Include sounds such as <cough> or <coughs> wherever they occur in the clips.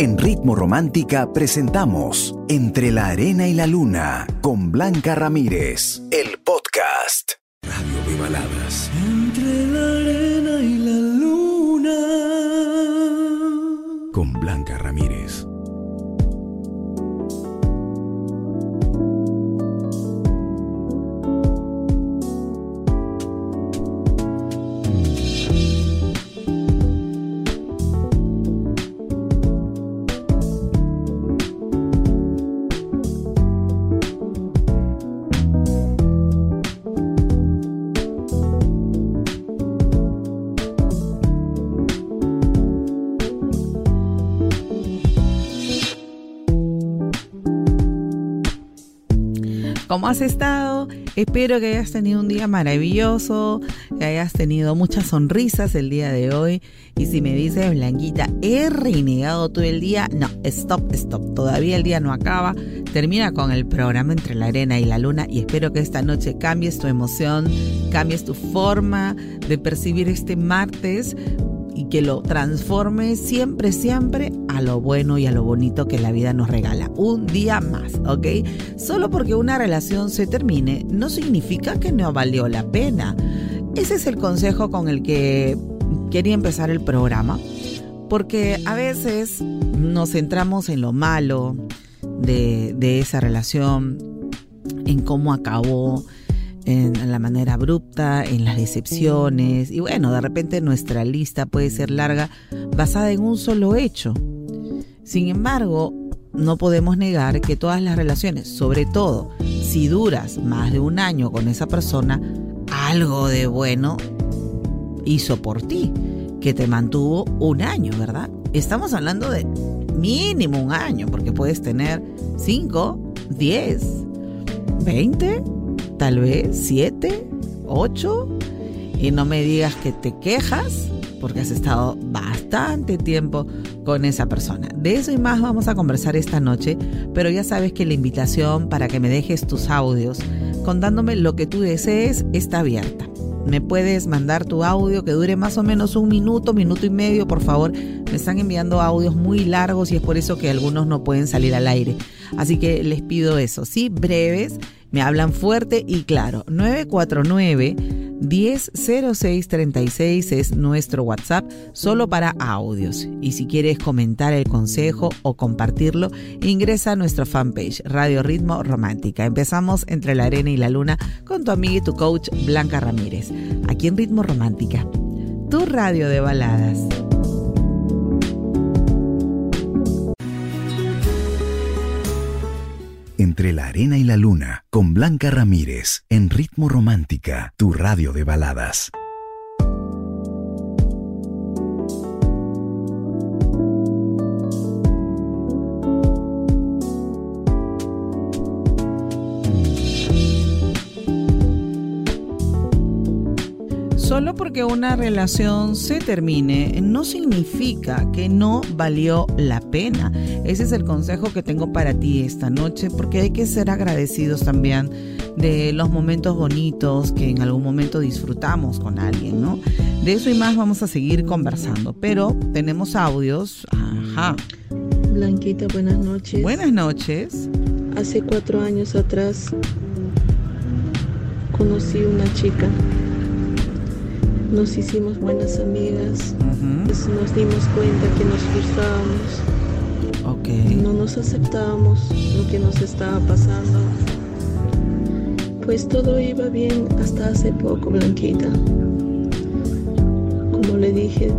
En Ritmo Romántica presentamos Entre la Arena y la Luna con Blanca Ramírez, el podcast. ¿Cómo has estado? Espero que hayas tenido un día maravilloso, que hayas tenido muchas sonrisas el día de hoy. Y si me dices, Blanquita, he renegado todo el día, no, stop, stop. Todavía el día no acaba. Termina con el programa entre la arena y la luna y espero que esta noche cambies tu emoción, cambies tu forma de percibir este martes y que lo transforme siempre, siempre a lo bueno y a lo bonito que la vida nos regala. Un día más, ¿ok? Solo porque una relación se termine no significa que no valió la pena. Ese es el consejo con el que quería empezar el programa, porque a veces nos centramos en lo malo de, de esa relación, en cómo acabó, en la manera abrupta, en las decepciones y bueno, de repente nuestra lista puede ser larga basada en un solo hecho. Sin embargo, no podemos negar que todas las relaciones, sobre todo si duras más de un año con esa persona, algo de bueno hizo por ti, que te mantuvo un año, ¿verdad? Estamos hablando de mínimo un año, porque puedes tener 5, 10, 20 tal vez siete, ocho, y no me digas que te quejas porque has estado bastante tiempo con esa persona. De eso y más vamos a conversar esta noche, pero ya sabes que la invitación para que me dejes tus audios contándome lo que tú desees está abierta. Me puedes mandar tu audio que dure más o menos un minuto, minuto y medio, por favor. Me están enviando audios muy largos y es por eso que algunos no pueden salir al aire. Así que les pido eso, sí, breves me hablan fuerte y claro. 949 100636 es nuestro WhatsApp solo para audios. Y si quieres comentar el consejo o compartirlo, ingresa a nuestra fanpage Radio Ritmo Romántica. Empezamos entre la arena y la luna con tu amiga y tu coach Blanca Ramírez. Aquí en Ritmo Romántica, tu radio de baladas. Entre la arena y la luna, con Blanca Ramírez, en Ritmo Romántica, tu radio de baladas. Solo porque una relación se termine no significa que no valió la pena. Ese es el consejo que tengo para ti esta noche porque hay que ser agradecidos también de los momentos bonitos que en algún momento disfrutamos con alguien, ¿no? De eso y más vamos a seguir conversando, pero tenemos audios. Ajá. Blanquita, buenas noches. Buenas noches. Hace cuatro años atrás conocí una chica nos hicimos buenas amigas, pues nos dimos cuenta que nos gustábamos, okay. no nos aceptábamos lo que nos estaba pasando. Pues todo iba bien hasta hace poco, Blanquita. Como le dije,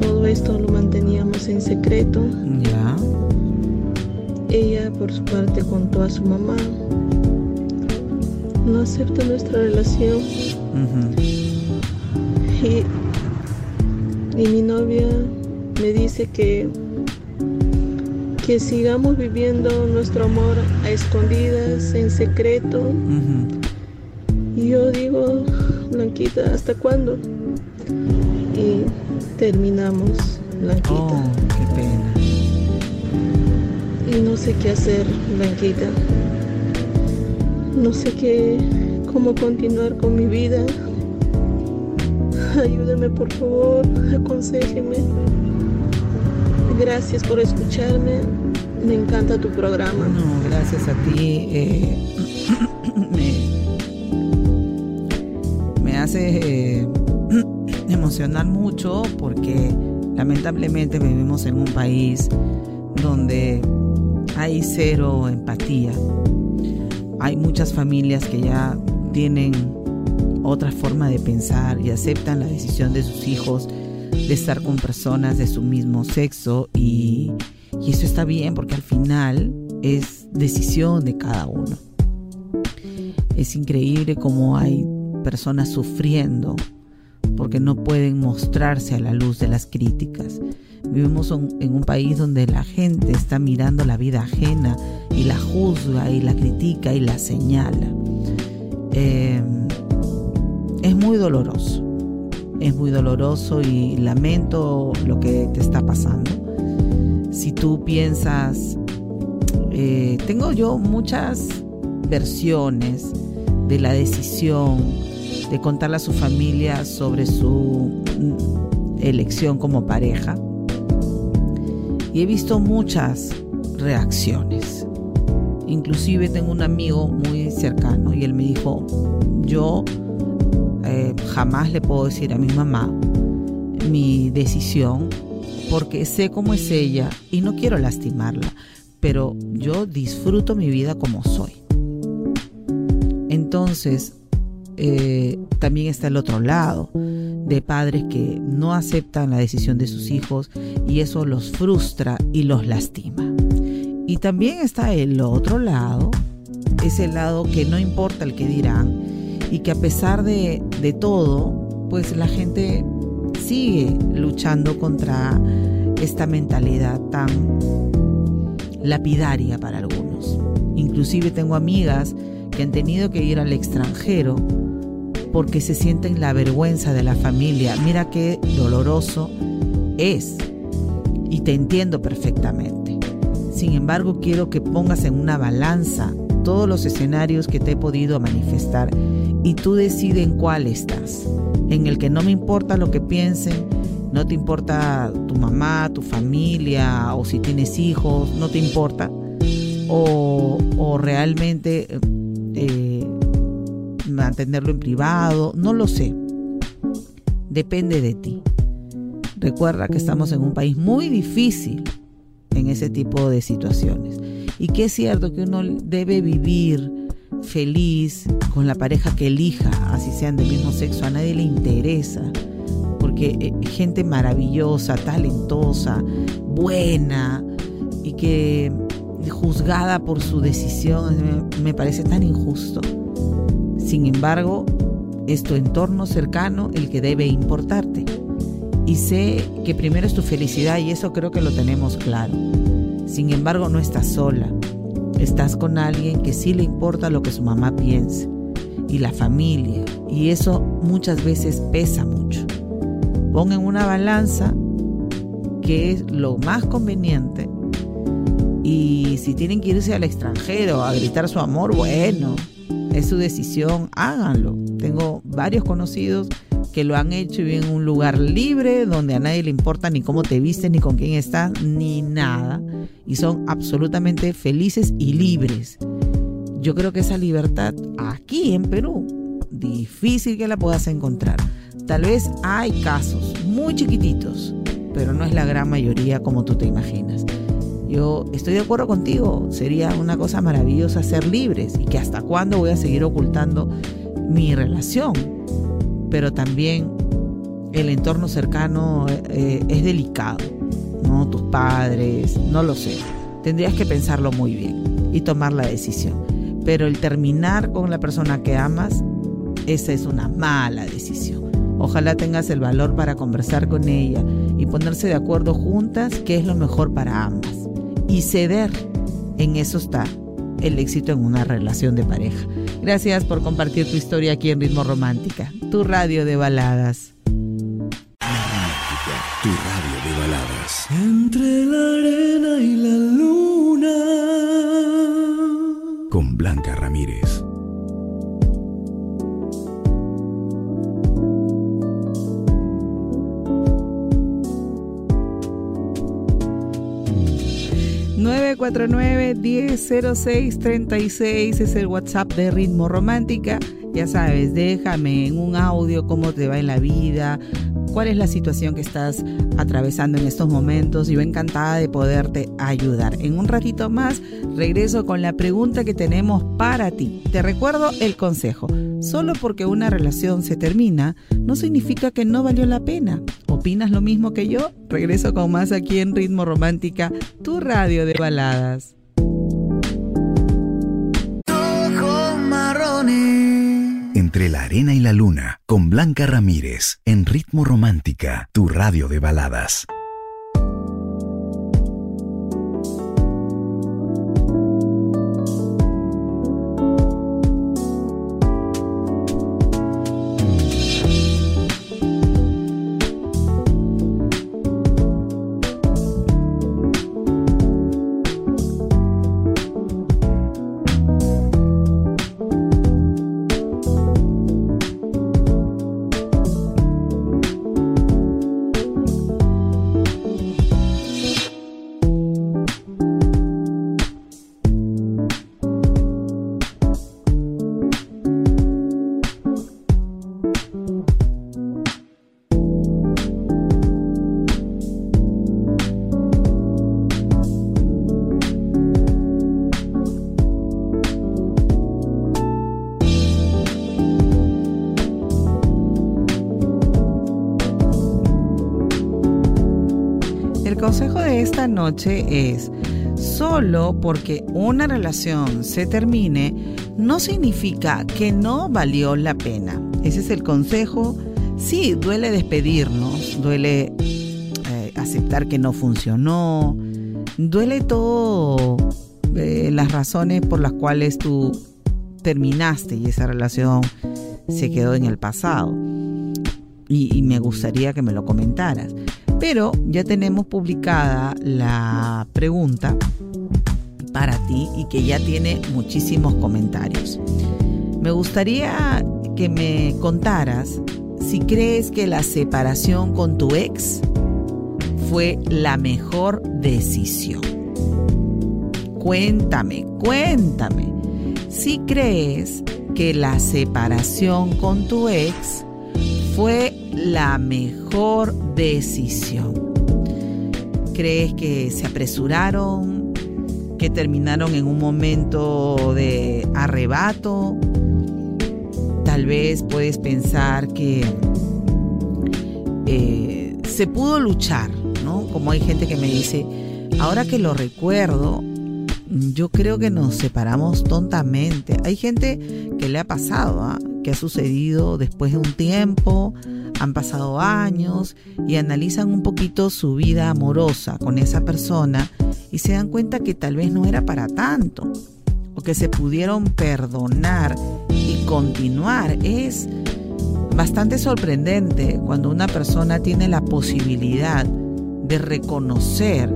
todo esto lo manteníamos en secreto. Ya. Ella por su parte contó a su mamá. No acepta nuestra relación. Y, mi novia me dice que, que sigamos viviendo nuestro amor a escondidas, en secreto. Y yo digo, Blanquita, ¿hasta cuándo? Y terminamos, Blanquita. Oh, qué pena. Y no sé qué hacer, Blanquita. No sé qué, cómo continuar con mi vida. Ayúdame por favor, aconsejeme. Gracias por escucharme. Me encanta tu programa. No, gracias a ti. Eh, <coughs> me, hace eh, <coughs> emocionar mucho porque lamentablemente vivimos en un país donde hay cero empatía. Hay muchas familias que ya tienen otra forma de pensar y aceptan la decisión de sus hijos de estar con personas de su mismo sexo y, y eso está bien porque al final es decisión de cada uno. Es increíble cómo hay personas sufriendo porque no pueden mostrarse a la luz de las críticas. Vivimos en un país donde la gente está mirando la vida ajena y la juzga y la critica y la señala. Eh, es muy doloroso, es muy doloroso y lamento lo que te está pasando. Si tú piensas, eh, tengo yo muchas versiones de la decisión de contarle a su familia sobre su elección como pareja. Y he visto muchas reacciones. Inclusive tengo un amigo muy cercano y él me dijo, yo jamás le puedo decir a mi mamá mi decisión porque sé cómo es ella y no quiero lastimarla, pero yo disfruto mi vida como soy. Entonces, eh, también está el otro lado de padres que no aceptan la decisión de sus hijos y eso los frustra y los lastima. Y también está el otro lado, ese lado que no importa el que dirán y que a pesar de, de todo, pues la gente sigue luchando contra esta mentalidad tan lapidaria para algunos. Inclusive tengo amigas que han tenido que ir al extranjero porque se sienten la vergüenza de la familia. Mira qué doloroso es. Y te entiendo perfectamente. Sin embargo, quiero que pongas en una balanza todos los escenarios que te he podido manifestar y tú decides en cuál estás. En el que no me importa lo que piensen, no te importa tu mamá, tu familia o si tienes hijos, no te importa. O, o realmente eh, mantenerlo en privado, no lo sé. Depende de ti. Recuerda que estamos en un país muy difícil en ese tipo de situaciones. Y que es cierto que uno debe vivir feliz con la pareja que elija, así sean del mismo sexo, a nadie le interesa. Porque eh, gente maravillosa, talentosa, buena y que juzgada por su decisión me parece tan injusto. Sin embargo, es tu entorno cercano el que debe importarte. Y sé que primero es tu felicidad y eso creo que lo tenemos claro. Sin embargo, no estás sola. Estás con alguien que sí le importa lo que su mamá piense y la familia. Y eso muchas veces pesa mucho. Pon en una balanza que es lo más conveniente. Y si tienen que irse al extranjero a gritar su amor, bueno, es su decisión, háganlo. Tengo varios conocidos que lo han hecho y en un lugar libre donde a nadie le importa ni cómo te vistes, ni con quién estás, ni nada. Y son absolutamente felices y libres. Yo creo que esa libertad aquí en Perú, difícil que la puedas encontrar. Tal vez hay casos muy chiquititos, pero no es la gran mayoría como tú te imaginas. Yo estoy de acuerdo contigo, sería una cosa maravillosa ser libres y que hasta cuándo voy a seguir ocultando mi relación. Pero también el entorno cercano eh, es delicado, ¿no? Tus padres, no lo sé. Tendrías que pensarlo muy bien y tomar la decisión. Pero el terminar con la persona que amas, esa es una mala decisión. Ojalá tengas el valor para conversar con ella y ponerse de acuerdo juntas qué es lo mejor para ambas y ceder. En eso está el éxito en una relación de pareja. Gracias por compartir tu historia aquí en Ritmo Romántica, tu radio de baladas. 949-100636 es el WhatsApp de Ritmo Romántica. Ya sabes, déjame en un audio cómo te va en la vida, cuál es la situación que estás atravesando en estos momentos yo encantada de poderte ayudar. En un ratito más regreso con la pregunta que tenemos para ti. Te recuerdo el consejo. Solo porque una relación se termina no significa que no valió la pena. ¿Opinas lo mismo que yo? Regreso con más aquí en Ritmo Romántica, tu radio de baladas. Entre la arena y la luna, con Blanca Ramírez, en Ritmo Romántica, tu radio de baladas. Noche es, solo porque una relación se termine, no significa que no valió la pena. Ese es el consejo. Sí, duele despedirnos, duele eh, aceptar que no funcionó, duele todo eh, las razones por las cuales tú terminaste y esa relación se quedó en el pasado. y me gustaría que me lo comentaras. Pero ya tenemos publicada la pregunta para ti y que ya tiene muchísimos comentarios. Me gustaría que me contaras si crees que la separación con tu ex fue la mejor decisión. Cuéntame, cuéntame. Si crees que la separación con tu ex fue la mejor decisión? ¿Crees que se apresuraron? ¿Que terminaron en un momento de arrebato? Tal vez puedes pensar que eh, se pudo luchar, ¿no? Como hay gente que me dice, ahora que lo recuerdo, yo creo que nos separamos tontamente. Hay gente que le ha pasado, ¿ah? que ha sucedido después de un tiempo, han pasado años y analizan un poquito su vida amorosa con esa persona y se dan cuenta que tal vez no era para tanto o que se pudieron perdonar y continuar. Es bastante sorprendente cuando una persona tiene la posibilidad de reconocer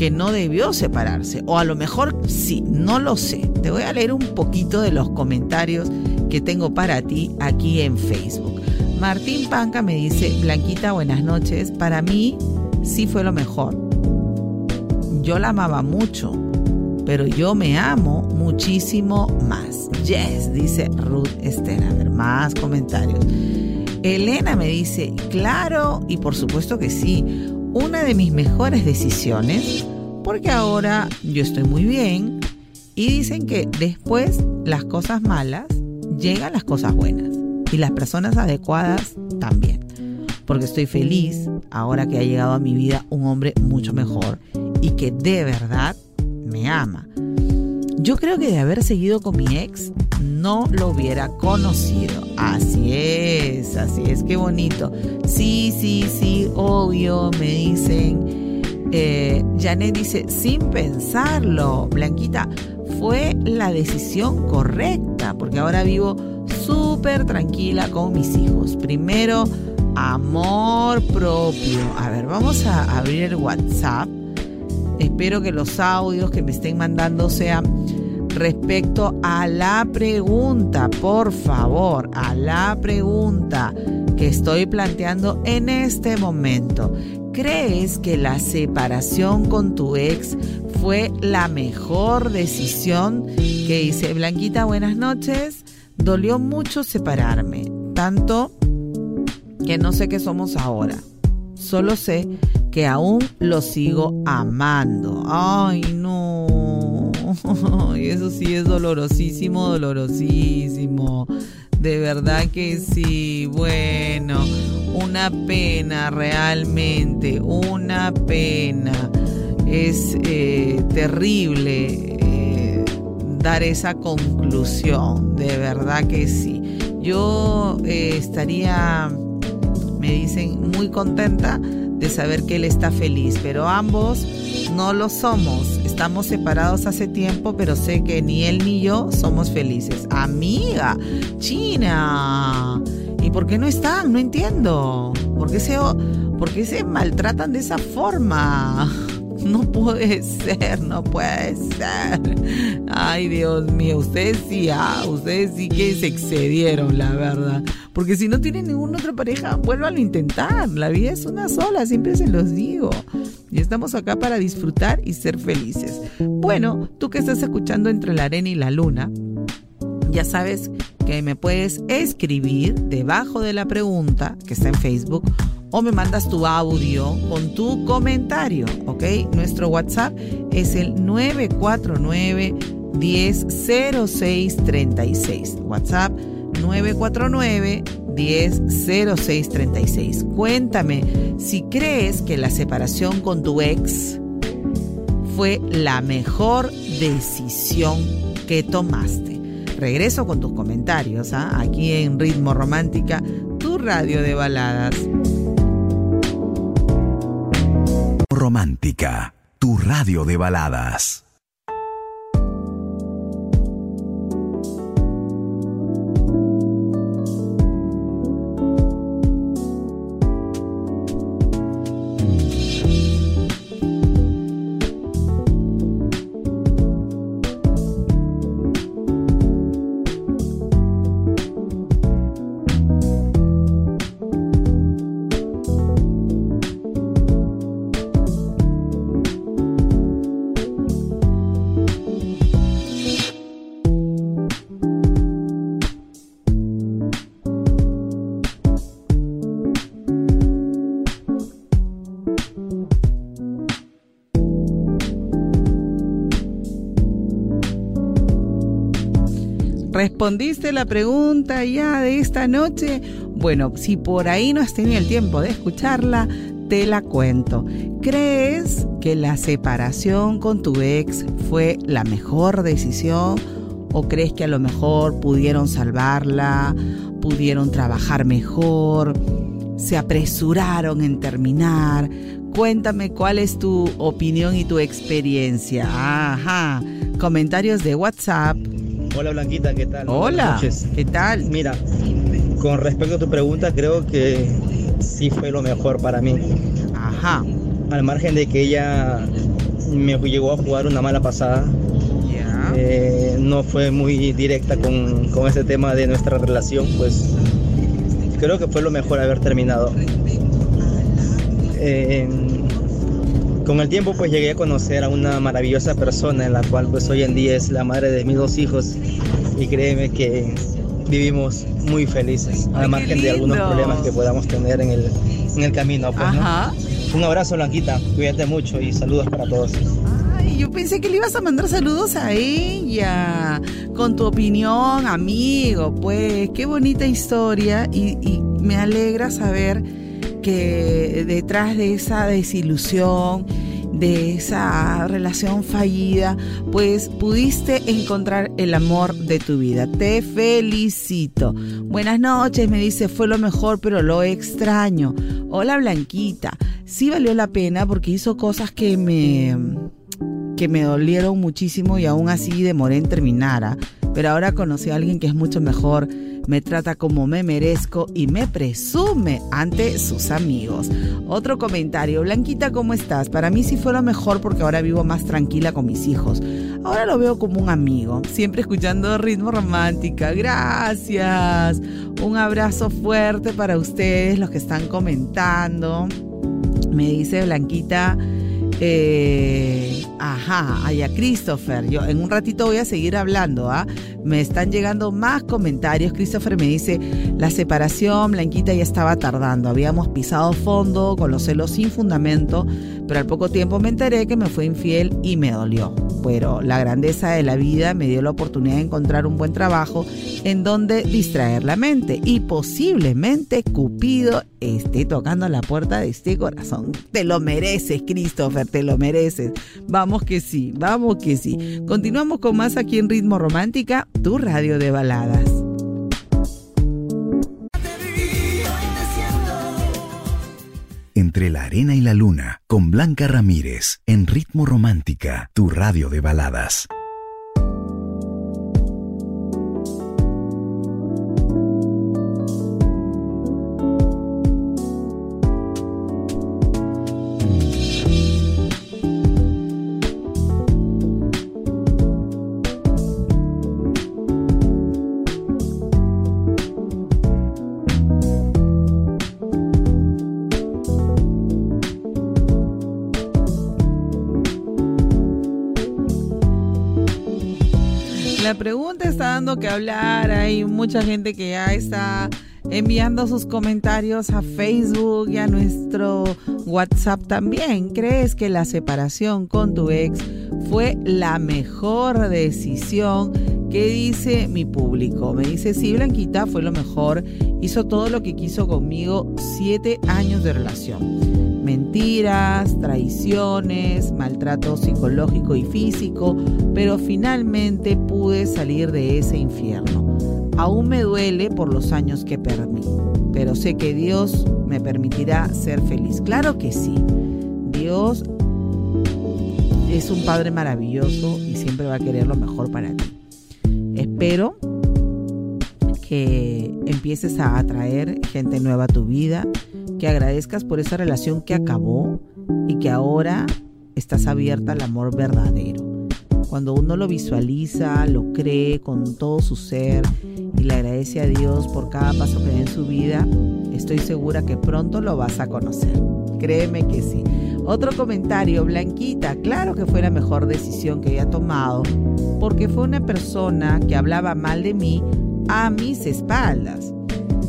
que no debió separarse. O a lo mejor sí, no lo sé. Te voy a leer un poquito de los comentarios que tengo para ti aquí en Facebook. Martín Panca me dice, Blanquita, buenas noches. Para mí sí fue lo mejor. Yo la amaba mucho, pero yo me amo muchísimo más. Yes, dice Ruth Esther. A ver, más comentarios. Elena me dice, claro, y por supuesto que sí, una de mis mejores decisiones, porque ahora yo estoy muy bien y dicen que después las cosas malas llegan las cosas buenas y las personas adecuadas también. Porque estoy feliz ahora que ha llegado a mi vida un hombre mucho mejor y que de verdad me ama. Yo creo que de haber seguido con mi ex no lo hubiera conocido. Así es, así es, qué bonito. Sí, sí, sí, obvio, me dicen. Eh, Janet dice, sin pensarlo, Blanquita, fue la decisión correcta, porque ahora vivo súper tranquila con mis hijos. Primero, amor propio. A ver, vamos a abrir el WhatsApp. Espero que los audios que me estén mandando sean respecto a la pregunta, por favor, a la pregunta que estoy planteando en este momento. ¿Crees que la separación con tu ex fue la mejor decisión? Que dice Blanquita, buenas noches. Dolió mucho separarme, tanto que no sé qué somos ahora. Solo sé que aún lo sigo amando. Ay, no. <laughs> Eso sí es dolorosísimo, dolorosísimo. De verdad que sí. Bueno, una pena realmente, una pena. Es eh, terrible eh, dar esa conclusión, de verdad que sí. Yo eh, estaría, me dicen, muy contenta de saber que él está feliz, pero ambos no lo somos. Estamos separados hace tiempo, pero sé que ni él ni yo somos felices. Amiga, China. ¿Y por qué no están? No entiendo. ¿Por qué se, se maltratan de esa forma? No puede ser, no puede ser. Ay, Dios mío, ustedes sí, ah, ustedes sí que se excedieron, la verdad. Porque si no tienen ninguna otra pareja, vuélvanlo a intentar. La vida es una sola, siempre se los digo. Y estamos acá para disfrutar y ser felices. Bueno, tú que estás escuchando entre la arena y la luna, ya sabes que me puedes escribir debajo de la pregunta que está en Facebook o me mandas tu audio con tu comentario, ¿ok? Nuestro WhatsApp es el 949 100636. WhatsApp 949 100636. Cuéntame si crees que la separación con tu ex fue la mejor decisión que tomaste. Regreso con tus comentarios ¿ah? aquí en Ritmo Romántica, tu radio de baladas. Romántica, tu radio de baladas. ¿Respondiste la pregunta ya de esta noche? Bueno, si por ahí no has tenido el tiempo de escucharla, te la cuento. ¿Crees que la separación con tu ex fue la mejor decisión? ¿O crees que a lo mejor pudieron salvarla, pudieron trabajar mejor, se apresuraron en terminar? Cuéntame cuál es tu opinión y tu experiencia. Ajá. Comentarios de WhatsApp Hola Blanquita, ¿qué tal? Hola, ¿qué tal? Mira, con respecto a tu pregunta, creo que sí fue lo mejor para mí. Ajá. Al margen de que ella me llegó a jugar una mala pasada, eh, no fue muy directa con, con ese tema de nuestra relación, pues creo que fue lo mejor haber terminado. Eh, con el tiempo pues llegué a conocer a una maravillosa persona en la cual pues hoy en día es la madre de mis dos hijos. Y créeme que vivimos muy felices, al margen de algunos problemas que podamos tener en el, en el camino. Pues, Un abrazo Blanquita, cuídate mucho y saludos para todos. Ay, yo pensé que le ibas a mandar saludos a ella, con tu opinión, amigo, pues. Qué bonita historia y, y me alegra saber que detrás de esa desilusión, de esa relación fallida, pues pudiste encontrar el amor de tu vida. Te felicito. Buenas noches, me dice, fue lo mejor, pero lo extraño. Hola Blanquita, sí valió la pena porque hizo cosas que me que me dolieron muchísimo y aún así demoré en terminar. ¿ah? Pero ahora conocí a alguien que es mucho mejor me trata como me merezco y me presume ante sus amigos. Otro comentario, Blanquita, ¿cómo estás? Para mí sí fue lo mejor porque ahora vivo más tranquila con mis hijos. Ahora lo veo como un amigo, siempre escuchando ritmo romántica. Gracias. Un abrazo fuerte para ustedes, los que están comentando. Me dice Blanquita. Eh, ajá, allá Christopher. Yo en un ratito voy a seguir hablando, ¿ah? Me están llegando más comentarios. Christopher me dice, la separación, Blanquita ya estaba tardando. Habíamos pisado fondo con los celos sin fundamento, pero al poco tiempo me enteré que me fue infiel y me dolió. Pero la grandeza de la vida me dio la oportunidad de encontrar un buen trabajo en donde distraer la mente y posiblemente Cupido esté tocando la puerta de este corazón. Te lo mereces, Christopher, te lo mereces. Vamos que sí, vamos que sí. Continuamos con más aquí en Ritmo Romántica, tu radio de baladas. Entre la arena y la luna, con Blanca Ramírez, en Ritmo Romántica, tu radio de baladas. Hablar. Hay mucha gente que ya está enviando sus comentarios a Facebook y a nuestro WhatsApp también. ¿Crees que la separación con tu ex fue la mejor decisión? ¿Qué dice mi público? Me dice, sí, Blanquita, fue lo mejor. Hizo todo lo que quiso conmigo. Siete años de relación mentiras, traiciones, maltrato psicológico y físico, pero finalmente pude salir de ese infierno. Aún me duele por los años que perdí, pero sé que Dios me permitirá ser feliz. Claro que sí, Dios es un Padre maravilloso y siempre va a querer lo mejor para ti. Espero que empieces a atraer gente nueva a tu vida que agradezcas por esa relación que acabó y que ahora estás abierta al amor verdadero. Cuando uno lo visualiza, lo cree con todo su ser y le agradece a Dios por cada paso que da en su vida, estoy segura que pronto lo vas a conocer. Créeme que sí. Otro comentario, Blanquita, claro que fue la mejor decisión que haya tomado, porque fue una persona que hablaba mal de mí a mis espaldas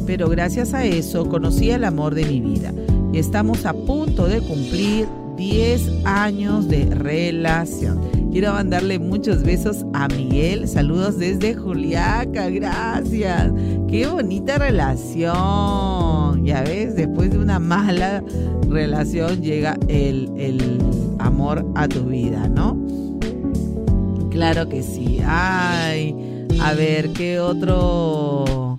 pero gracias a eso conocí el amor de mi vida y estamos a punto de cumplir 10 años de relación. Quiero mandarle muchos besos a Miguel. Saludos desde Juliaca. Gracias. Qué bonita relación. Ya ves, después de una mala relación llega el, el amor a tu vida, ¿no? Claro que sí. Ay, a ver, ¿qué otro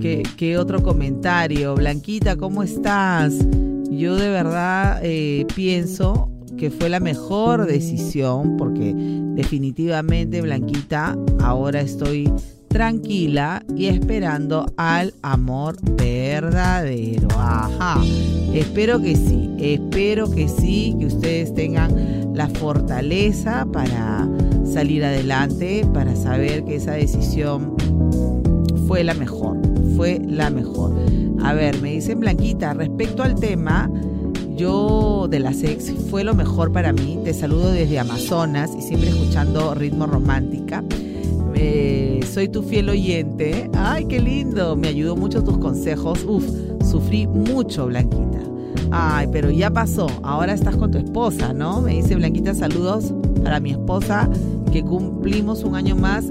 ¿Qué, otro comentario? Blanquita, ¿cómo estás? Yo de verdad eh, pienso que fue la mejor decisión porque definitivamente Blanquita ahora estoy tranquila y esperando al amor verdadero. Ajá, espero que sí, espero que sí, que ustedes tengan la fortaleza para salir adelante, para saber que esa decisión fue la mejor fue la mejor. A ver, me dicen Blanquita, respecto al tema, yo de la sex fue lo mejor para mí. Te saludo desde Amazonas y siempre escuchando ritmo romántica. Eh, soy tu fiel oyente. Ay, qué lindo. Me ayudó mucho tus consejos. Uf, sufrí mucho, Blanquita. Ay, pero ya pasó. Ahora estás con tu esposa, ¿no? Me dice Blanquita, saludos para mi esposa, que cumplimos un año más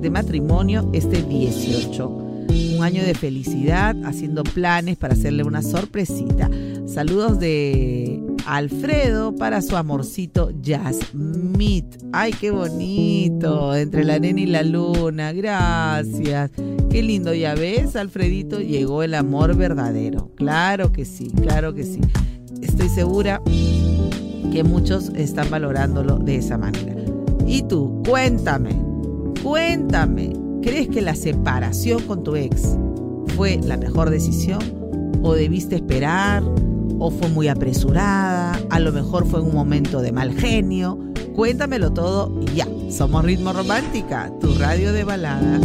de matrimonio este 18 un año de felicidad, haciendo planes para hacerle una sorpresita. Saludos de Alfredo para su amorcito Jasmine. Ay, qué bonito, entre la nena y la luna. Gracias. Qué lindo, ya ves, Alfredito, llegó el amor verdadero. Claro que sí, claro que sí. Estoy segura que muchos están valorándolo de esa manera. Y tú, cuéntame, cuéntame, ¿Crees que la separación con tu ex fue la mejor decisión? ¿O debiste esperar? ¿O fue muy apresurada? A lo mejor fue un momento de mal genio. Cuéntamelo todo ya. Somos Ritmo Romántica, tu radio de baladas.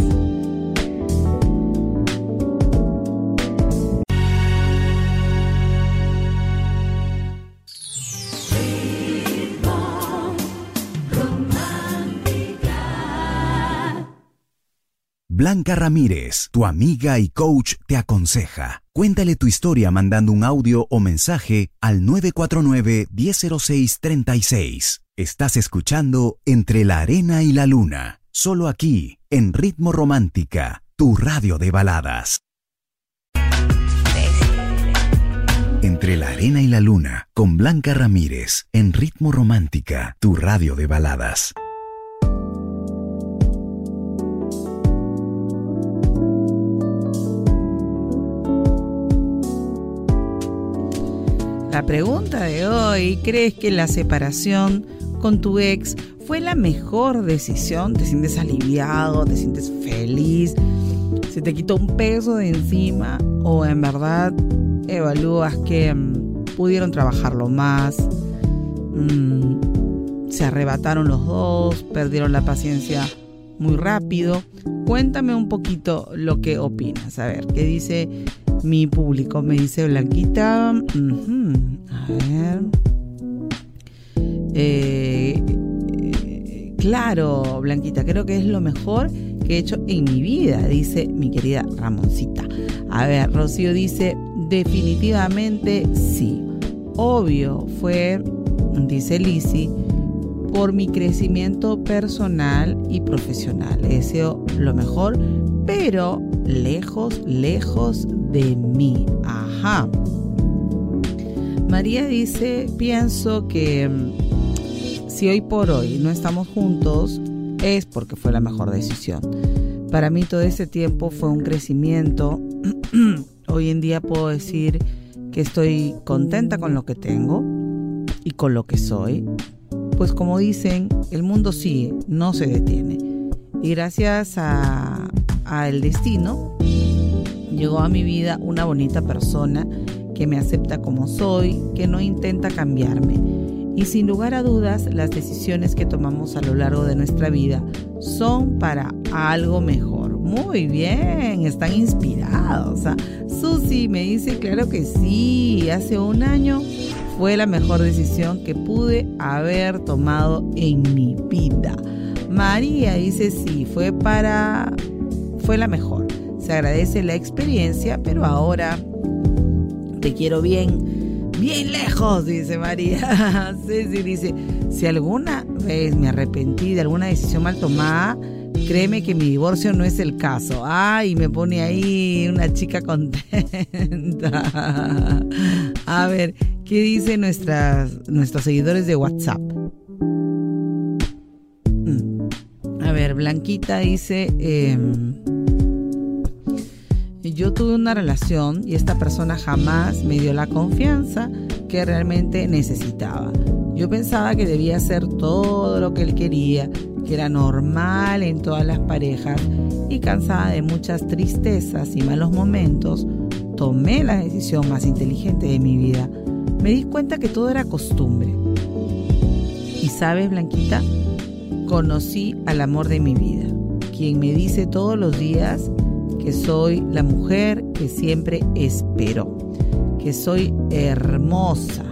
Blanca Ramírez, tu amiga y coach, te aconseja. Cuéntale tu historia mandando un audio o mensaje al 949-1006-36. Estás escuchando Entre la Arena y la Luna, solo aquí, en Ritmo Romántica, tu radio de baladas. Entre la Arena y la Luna, con Blanca Ramírez, en Ritmo Romántica, tu radio de baladas. La pregunta de hoy, ¿crees que la separación con tu ex fue la mejor decisión? ¿Te sientes aliviado? ¿Te sientes feliz? ¿Se te quitó un peso de encima? ¿O en verdad evalúas que mm, pudieron trabajarlo más? Mm, ¿Se arrebataron los dos? ¿Perdieron la paciencia muy rápido? Cuéntame un poquito lo que opinas. A ver, ¿qué dice mi público. Me dice Blanquita. A ver. Eh, claro, Blanquita, creo que es lo mejor que he hecho en mi vida, dice mi querida Ramoncita. A ver, Rocío dice, definitivamente sí. Obvio fue, dice Lisi, por mi crecimiento personal y profesional. Le deseo lo mejor, pero lejos, lejos de mí. Ajá. María dice, pienso que mm, si hoy por hoy no estamos juntos es porque fue la mejor decisión. Para mí todo ese tiempo fue un crecimiento. <clears throat> hoy en día puedo decir que estoy contenta con lo que tengo y con lo que soy. Pues como dicen, el mundo sigue, no se detiene. Y gracias al destino, llegó a mi vida una bonita persona que me acepta como soy, que no intenta cambiarme. Y sin lugar a dudas, las decisiones que tomamos a lo largo de nuestra vida son para algo mejor. Muy bien, están inspirados. Susi me dice, claro que sí, hace un año fue la mejor decisión que pude haber tomado en mi vida. María dice, sí, fue para... fue la mejor. Se agradece la experiencia, pero ahora te quiero bien, bien lejos, dice María. <laughs> Ceci dice, si alguna vez me arrepentí de alguna decisión mal tomada, créeme que mi divorcio no es el caso. Ay, me pone ahí una chica contenta. <laughs> A ver, ¿qué dicen nuestras, nuestros seguidores de WhatsApp? Mm. A ver, Blanquita dice... Em, yo tuve una relación y esta persona jamás me dio la confianza que realmente necesitaba. Yo pensaba que debía hacer todo lo que él quería, que era normal en todas las parejas y cansada de muchas tristezas y malos momentos, tomé la decisión más inteligente de mi vida. Me di cuenta que todo era costumbre. Y sabes, Blanquita, conocí al amor de mi vida, quien me dice todos los días que soy la mujer que siempre espero, que soy hermosa,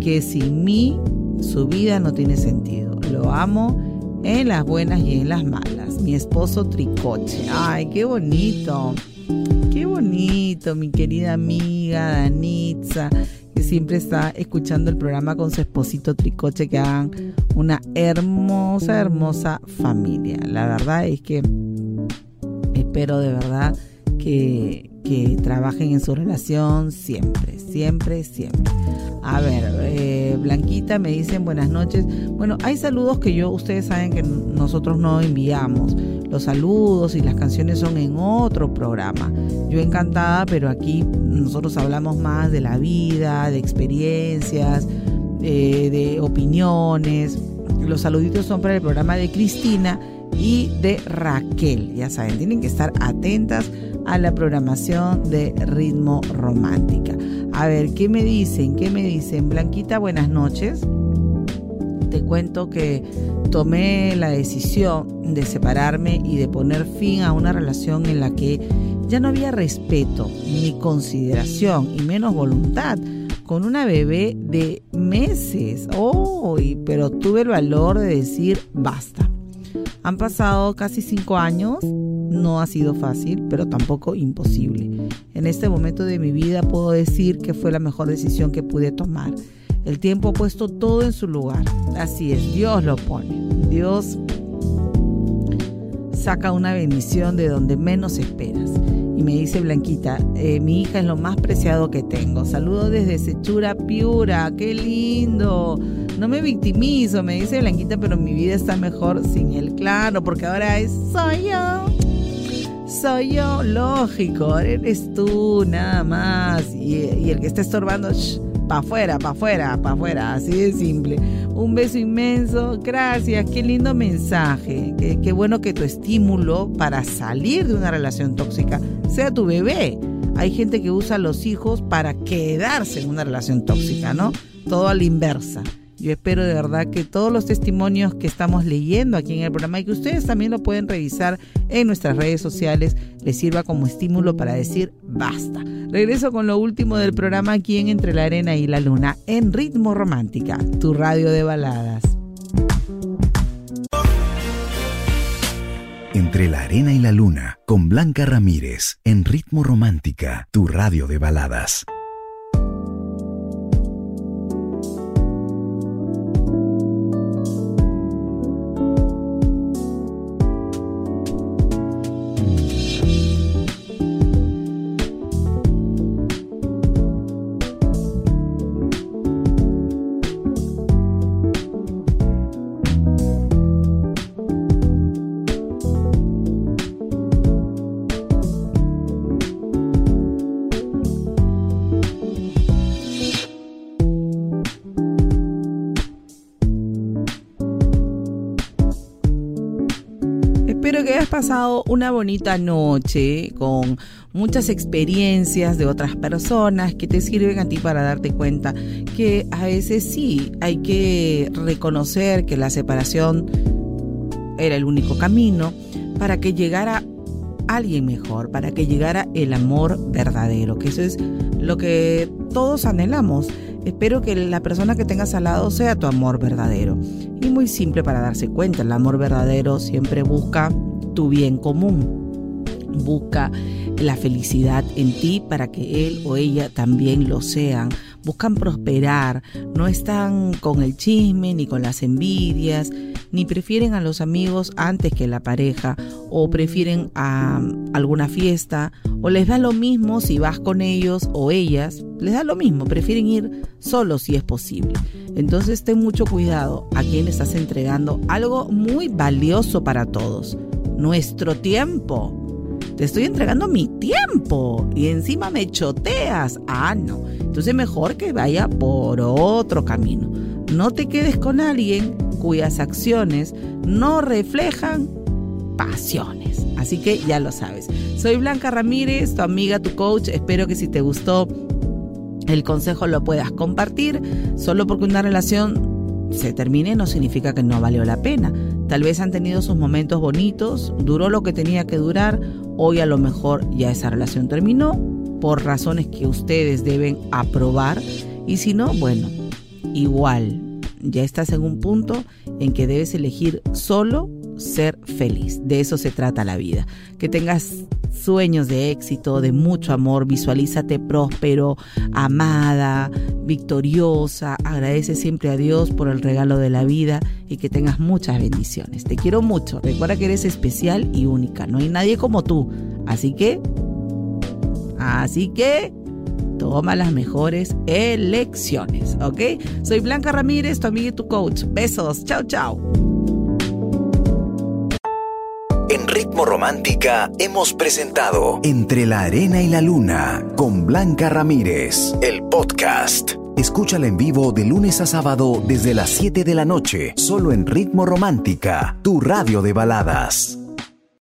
que sin mí su vida no tiene sentido. Lo amo en las buenas y en las malas. Mi esposo Tricoche. Ay, qué bonito. Qué bonito, mi querida amiga Danitza, que siempre está escuchando el programa con su esposito Tricoche, que hagan una hermosa, hermosa familia. La verdad es que espero de verdad que, trabajen en su relación siempre, siempre, siempre. A ver, eh, Blanquita me dicen buenas noches. Bueno, hay saludos que yo, ustedes saben que nosotros no enviamos. Los saludos y las canciones son en otro programa. Yo encantada, pero aquí nosotros hablamos más de la vida, de experiencias, eh, de opiniones. Los saluditos son para el programa de Cristina y de Raquel. Ya saben, tienen que estar atentas a la programación de Ritmo Romántica. A ver, ¿qué me dicen? ¿Qué me dicen? Blanquita, buenas noches. te cuento que tomé la decisión de separarme y de poner fin a una relación en la que ya no había respeto, ni consideración y menos voluntad con una bebé de meses. Oh, pero tuve el valor de decir basta. Han pasado casi cinco años, no ha sido fácil, pero tampoco imposible. En este momento de mi vida puedo decir que fue la mejor decisión que pude tomar. El tiempo ha puesto todo en su lugar. Así es, Dios lo pone. Dios saca una bendición de donde menos esperas. Y me dice Blanquita, eh, mi hija es lo más preciado que tengo. Saludo desde Sechura Piura, qué lindo. No me victimizo, me dice Blanquita, pero mi vida está mejor sin él, claro, porque ahora es soy yo. Soy yo, lógico, eres tú, nada más. Y, el que está estorbando, pa' afuera, pa' afuera, pa' afuera, así de simple. Un beso inmenso, gracias, qué lindo mensaje. Qué, qué bueno que tu estímulo para salir de una relación tóxica sea tu bebé. Hay gente que usa a los hijos para quedarse en una relación tóxica, ¿no? Todo a la inversa. Yo espero de verdad que todos los testimonios que estamos leyendo aquí en el programa y que ustedes también lo pueden revisar en nuestras redes sociales les sirva como estímulo para decir basta. Regreso con lo último del programa aquí en Entre la Arena y la Luna en Ritmo Romántica, tu radio de baladas. Entre la Arena y la Luna con Blanca Ramírez en Ritmo Romántica, tu radio de baladas. Una bonita noche con muchas experiencias de otras personas que te sirven a ti para darte cuenta que a veces sí hay que reconocer que la separación era el único camino para que llegara alguien mejor, para que llegara el amor verdadero, que eso es lo que todos anhelamos. Espero que la persona que tengas al lado sea tu amor verdadero. Y muy simple para darse cuenta, el amor verdadero siempre busca tu bien común. Busca la felicidad en ti para que él o ella también lo sean. Buscan prosperar, no están con el chisme ni con las envidias, ni prefieren a los amigos antes que la pareja, o prefieren a alguna fiesta, o les da lo mismo si vas con ellos o ellas, les da lo mismo, prefieren ir solos si es posible. Entonces ten mucho cuidado a quien estás entregando algo muy valioso para todos nuestro tiempo. Te estoy entregando mi tiempo y encima me choteas. Ah, no. Entonces mejor que vaya por otro camino. No te quedes con alguien cuyas acciones no reflejan pasiones. Así que ya lo sabes. Soy Blanca Ramírez, tu amiga, tu coach. Espero que si te gustó el consejo lo puedas compartir. Solo porque una relación se termine no significa que no valió la pena. Tal vez han tenido sus momentos bonitos, duró lo que tenía que durar, hoy a lo mejor ya esa relación terminó por razones que ustedes deben aprobar y si no, bueno, igual, ya estás en un punto en que debes elegir solo ser feliz. De eso se trata la vida. Que tengas sueños de éxito, de mucho amor, visualízate próspero, amada, victoriosa, agradece siempre a Dios por el regalo de la vida y que tengas muchas bendiciones. Te quiero mucho, recuerda que eres especial y única, no hay nadie como tú, así que, así que, toma las mejores elecciones, ¿ok? Soy Blanca Ramírez, tu amiga y tu coach. Besos, chao, chao. En Ritmo Romántica hemos presentado Entre la Arena y la Luna con Blanca Ramírez, el podcast. Escúchala en vivo de lunes a sábado desde las 7 de la noche, solo en Ritmo Romántica, tu radio de baladas.